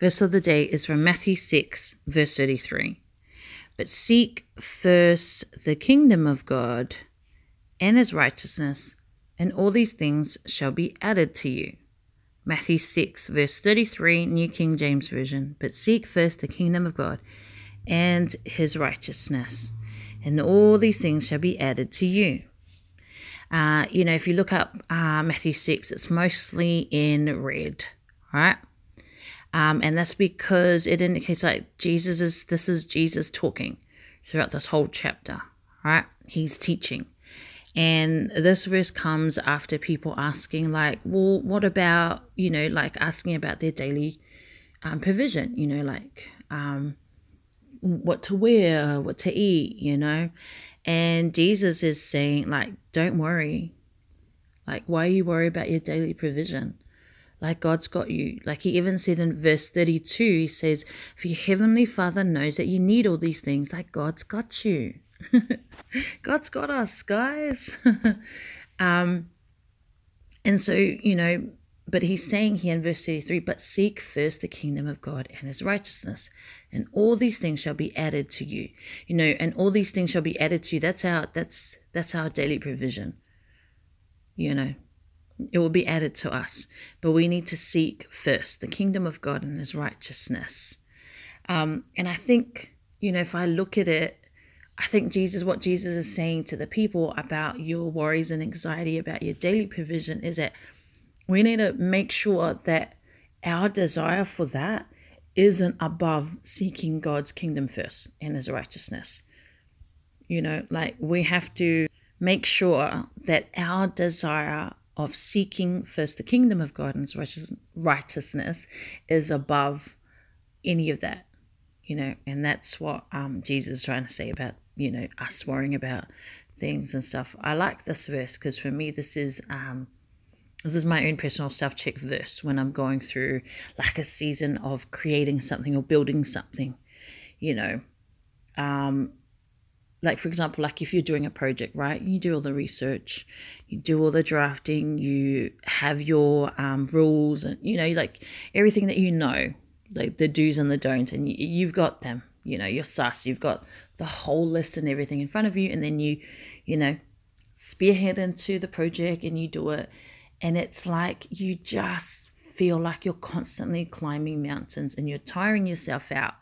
Verse of the day is from Matthew 6, verse 33. But seek first the kingdom of God and his righteousness, and all these things shall be added to you. Matthew 6, verse 33, New King James Version. But seek first the kingdom of God and his righteousness, and all these things shall be added to you. Uh, you know, if you look up uh, Matthew 6, it's mostly in red, right? Um, and that's because it indicates like Jesus is, this is Jesus talking throughout this whole chapter, right? He's teaching. And this verse comes after people asking, like, well, what about, you know, like asking about their daily um, provision, you know, like um, what to wear, what to eat, you know? And Jesus is saying, like, don't worry. Like, why you worried about your daily provision? Like, God's got you. Like, he even said in verse 32, he says, For your heavenly Father knows that you need all these things. Like, God's got you. God's got us, guys. um, and so, you know, but he's saying here in verse 33 but seek first the kingdom of god and his righteousness and all these things shall be added to you you know and all these things shall be added to you that's our that's that's our daily provision you know it will be added to us but we need to seek first the kingdom of god and his righteousness um, and i think you know if i look at it I think Jesus, what Jesus is saying to the people about your worries and anxiety about your daily provision is that we need to make sure that our desire for that isn't above seeking God's kingdom first and his righteousness. You know, like we have to make sure that our desire of seeking first the kingdom of God and his righteousness is above any of that. You know, and that's what um, Jesus is trying to say about, you know, us worrying about things and stuff. I like this verse because for me, this is um, this is my own personal self check verse when I'm going through like a season of creating something or building something, you know. Um, like, for example, like if you're doing a project, right? You do all the research, you do all the drafting, you have your um, rules, and you know, like everything that you know, like the do's and the don'ts, and you, you've got them. You know, you're sus, you've got the whole list and everything in front of you, and then you, you know, spearhead into the project and you do it and it's like you just feel like you're constantly climbing mountains and you're tiring yourself out,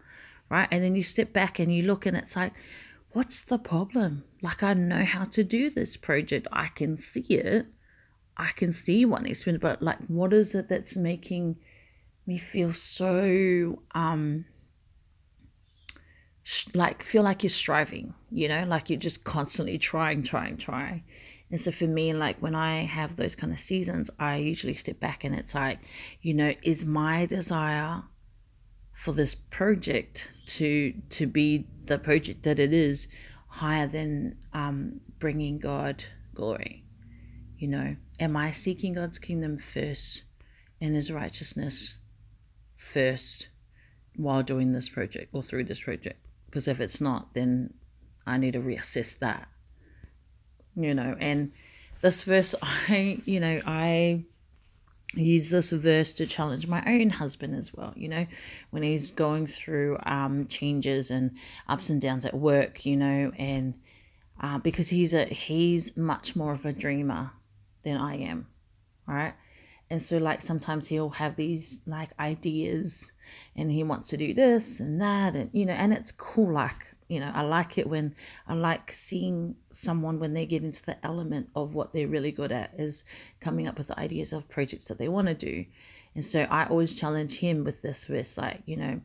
right? And then you step back and you look and it's like, what's the problem? Like, I know how to do this project, I can see it. I can see what one experience, but like, what is it that's making me feel so, um, like feel like you're striving, you know, like you're just constantly trying, trying, trying. And so for me, like when I have those kind of seasons, I usually step back and it's like, you know, is my desire for this project to to be the project that it is higher than um, bringing God glory? You know, am I seeking God's kingdom first and His righteousness first while doing this project or through this project? Because if it's not, then I need to reassess that you know, and this verse, I, you know, I use this verse to challenge my own husband as well, you know, when he's going through um, changes and ups and downs at work, you know, and uh, because he's a he's much more of a dreamer than I am, right? And so like sometimes he'll have these like ideas and he wants to do this and that and you know and it's cool like you know, I like it when I like seeing someone when they get into the element of what they're really good at is coming up with ideas of projects that they want to do. And so I always challenge him with this verse, like, you know,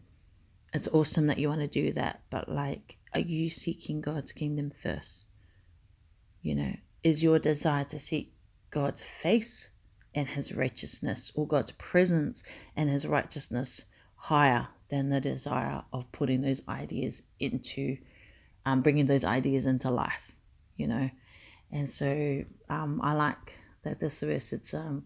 it's awesome that you want to do that, but like, are you seeking God's kingdom first? You know, is your desire to seek God's face and his righteousness or God's presence and his righteousness higher than the desire of putting those ideas into um, bringing those ideas into life you know? And so um, i like that this verse it's um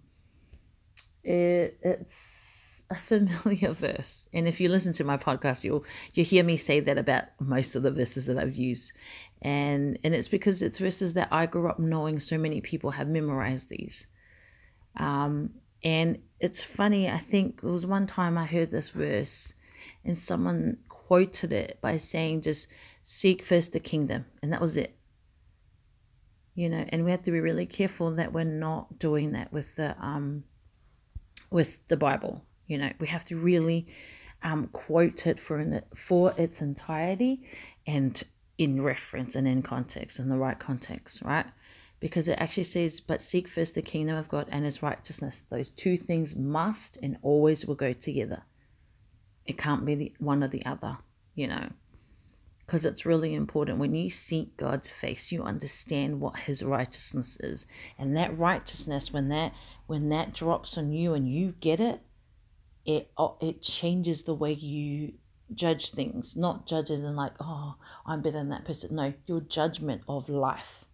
it, it's a familiar verse. And if you listen to my podcast you'll you hear me say that about most of the verses that i've used. And and it's because it's verses that i grew up knowing so many people have memorized these. Um And it's funny, I think it was one time I heard this verse and someone quoted it by saying, just seek first the kingdom. And that was it. You know, and we have to be really careful that we're not doing that with the um with the Bible. You know, we have to really um, quote it for in for its entirety and in reference and in context, in the right context, right? Because it actually says, but seek first the kingdom of God and his righteousness. Those two things must and always will go together. It can't be the one or the other, you know. Because it's really important. When you seek God's face, you understand what his righteousness is. And that righteousness, when that when that drops on you and you get it, it oh, it changes the way you judge things, not judges and like, oh, I'm better than that person. No, your judgment of life,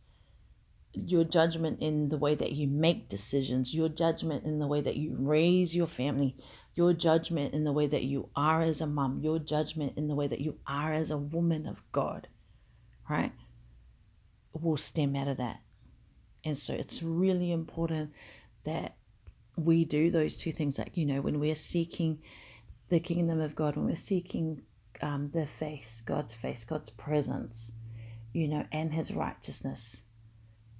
your judgment in the way that you make decisions, your judgment in the way that you raise your family, your judgment in the way that you are as a mom, your judgment in the way that you are as a woman of God, right? Will stem out of that. And so it's really important that we do those two things, like, you know, when we're seeking the kingdom of God, when we're seeking um, the face, God's face, God's presence, you know, and His righteousness,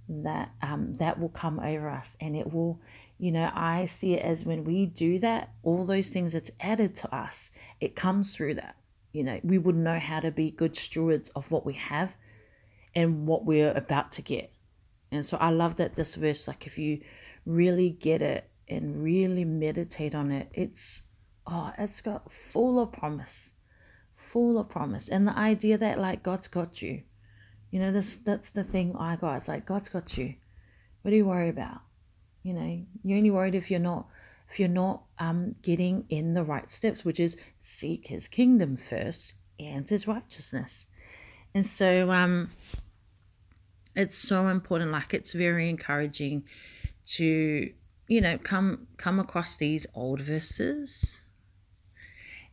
that um, that will come over us, and it will, you know, I see it as when we do that, all those things that's added to us, it comes through that. You know, we would know how to be good stewards of what we have and what we're about to get. And so I love that this verse, like if you really get it and really meditate on it, it's oh, it's got full of promise, full of promise. And the idea that like God's got you. You know, this that's the thing I got. It's like God's got you. What do you worry about? You know, you're only worried if you're not if you're not um getting in the right steps, which is seek his kingdom first and his righteousness. And so um it's so important, like it's very encouraging to, you know, come come across these old verses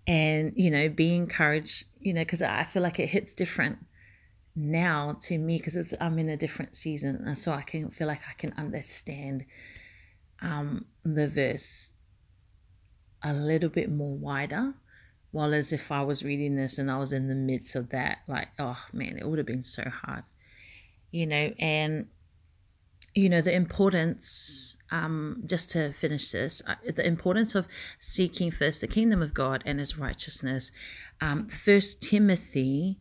and you know be encouraged you know because i feel like it hits different now to me because it's i'm in a different season and so i can feel like i can understand um the verse a little bit more wider while as if i was reading this and i was in the midst of that like oh man it would have been so hard you know and you know the importance um, just to finish this, uh, the importance of seeking first the kingdom of God and His righteousness. Um, First Timothy,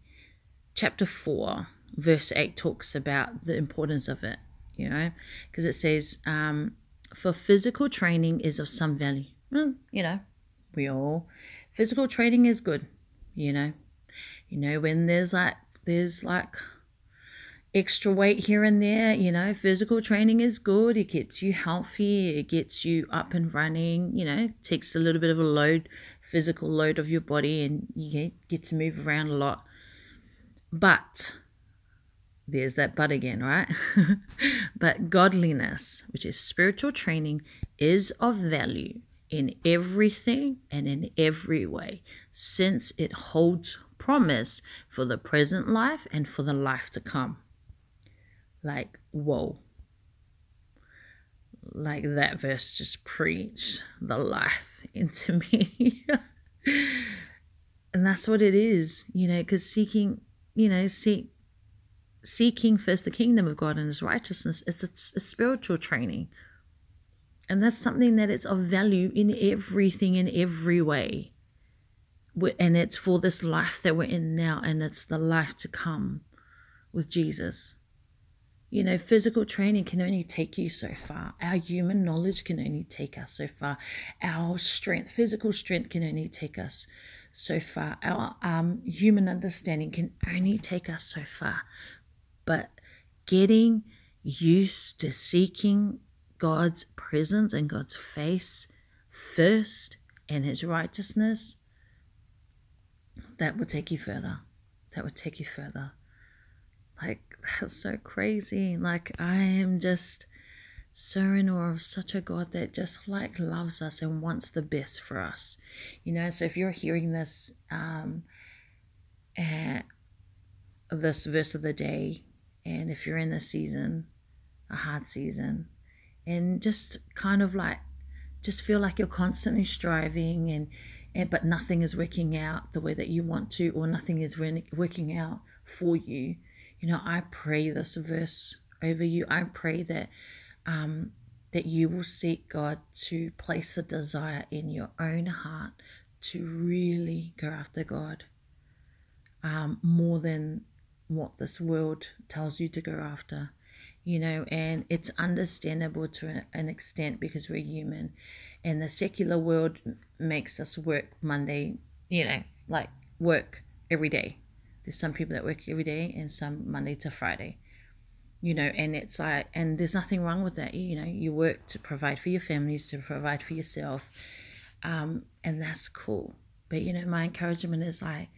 chapter four, verse eight talks about the importance of it. You know, because it says, um, "For physical training is of some value." You know, we all physical training is good. You know, you know when there's like there's like extra weight here and there. You know, physical training is good. It keeps you healthy. It gets you up and running. You know, takes a little bit of a load, physical load of your body, and you get, get to move around a lot. But there's that but again, right? but godliness, which is spiritual training, is of value in everything and in every way, since it holds promise for the present life and for the life to come like, whoa. Like that verse just preached the life into me. and that's what it is, you know, because seeking, you know, seek seeking first the kingdom of God and his righteousness, it's a, a spiritual training. And that's something that is of value in everything, in every way. And it's for this life that we're in now, and it's the life to come with Jesus. You know, physical training can only take you so far. Our human knowledge can only take us so far. Our strength, physical strength, can only take us so far. Our um, human understanding can only take us so far. But getting used to seeking God's presence and God's face first and His righteousness, that will take you further. That will take you further. Like, that's so crazy. Like, I am just awe of such a God that just like loves us and wants the best for us. You know, so if you're hearing this, um, at this verse of the day, and if you're in this season, a hard season, and just kind of like just feel like you're constantly striving and, and but nothing is working out the way that you want to or nothing is working out for you you know i pray this verse over you i pray that um that you will seek god to place a desire in your own heart to really go after god um, more than what this world tells you to go after you know, and it's understandable to an extent because we're human. And the secular world makes us work Monday, you know, like work every day. There's some people that work every day and some Monday to Friday, you know, and it's like, and there's nothing wrong with that. You know, you work to provide for your families, to provide for yourself, um, and that's cool. But, you know, my encouragement is like,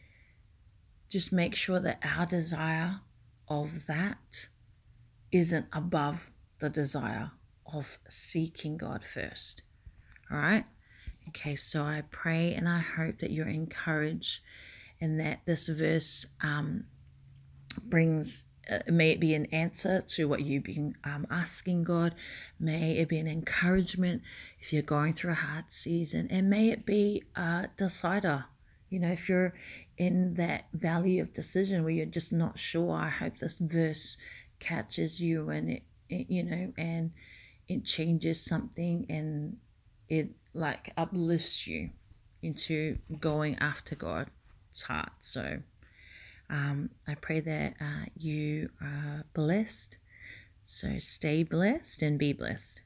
just make sure that our desire of that isn't above the desire of seeking God first. All right? Okay, so I pray and I hope that you're encouraged and that this verse um, brings, may it be an answer to what you've been um, asking God. May it be an encouragement if you're going through a hard season. And may it be a decider. You know, if you're in that valley of decision where you're just not sure, I hope this verse catches you and it, it you know and it changes something and it like uplifts you into going after God's heart. So um, I pray that uh, you are blessed. So stay blessed and be blessed.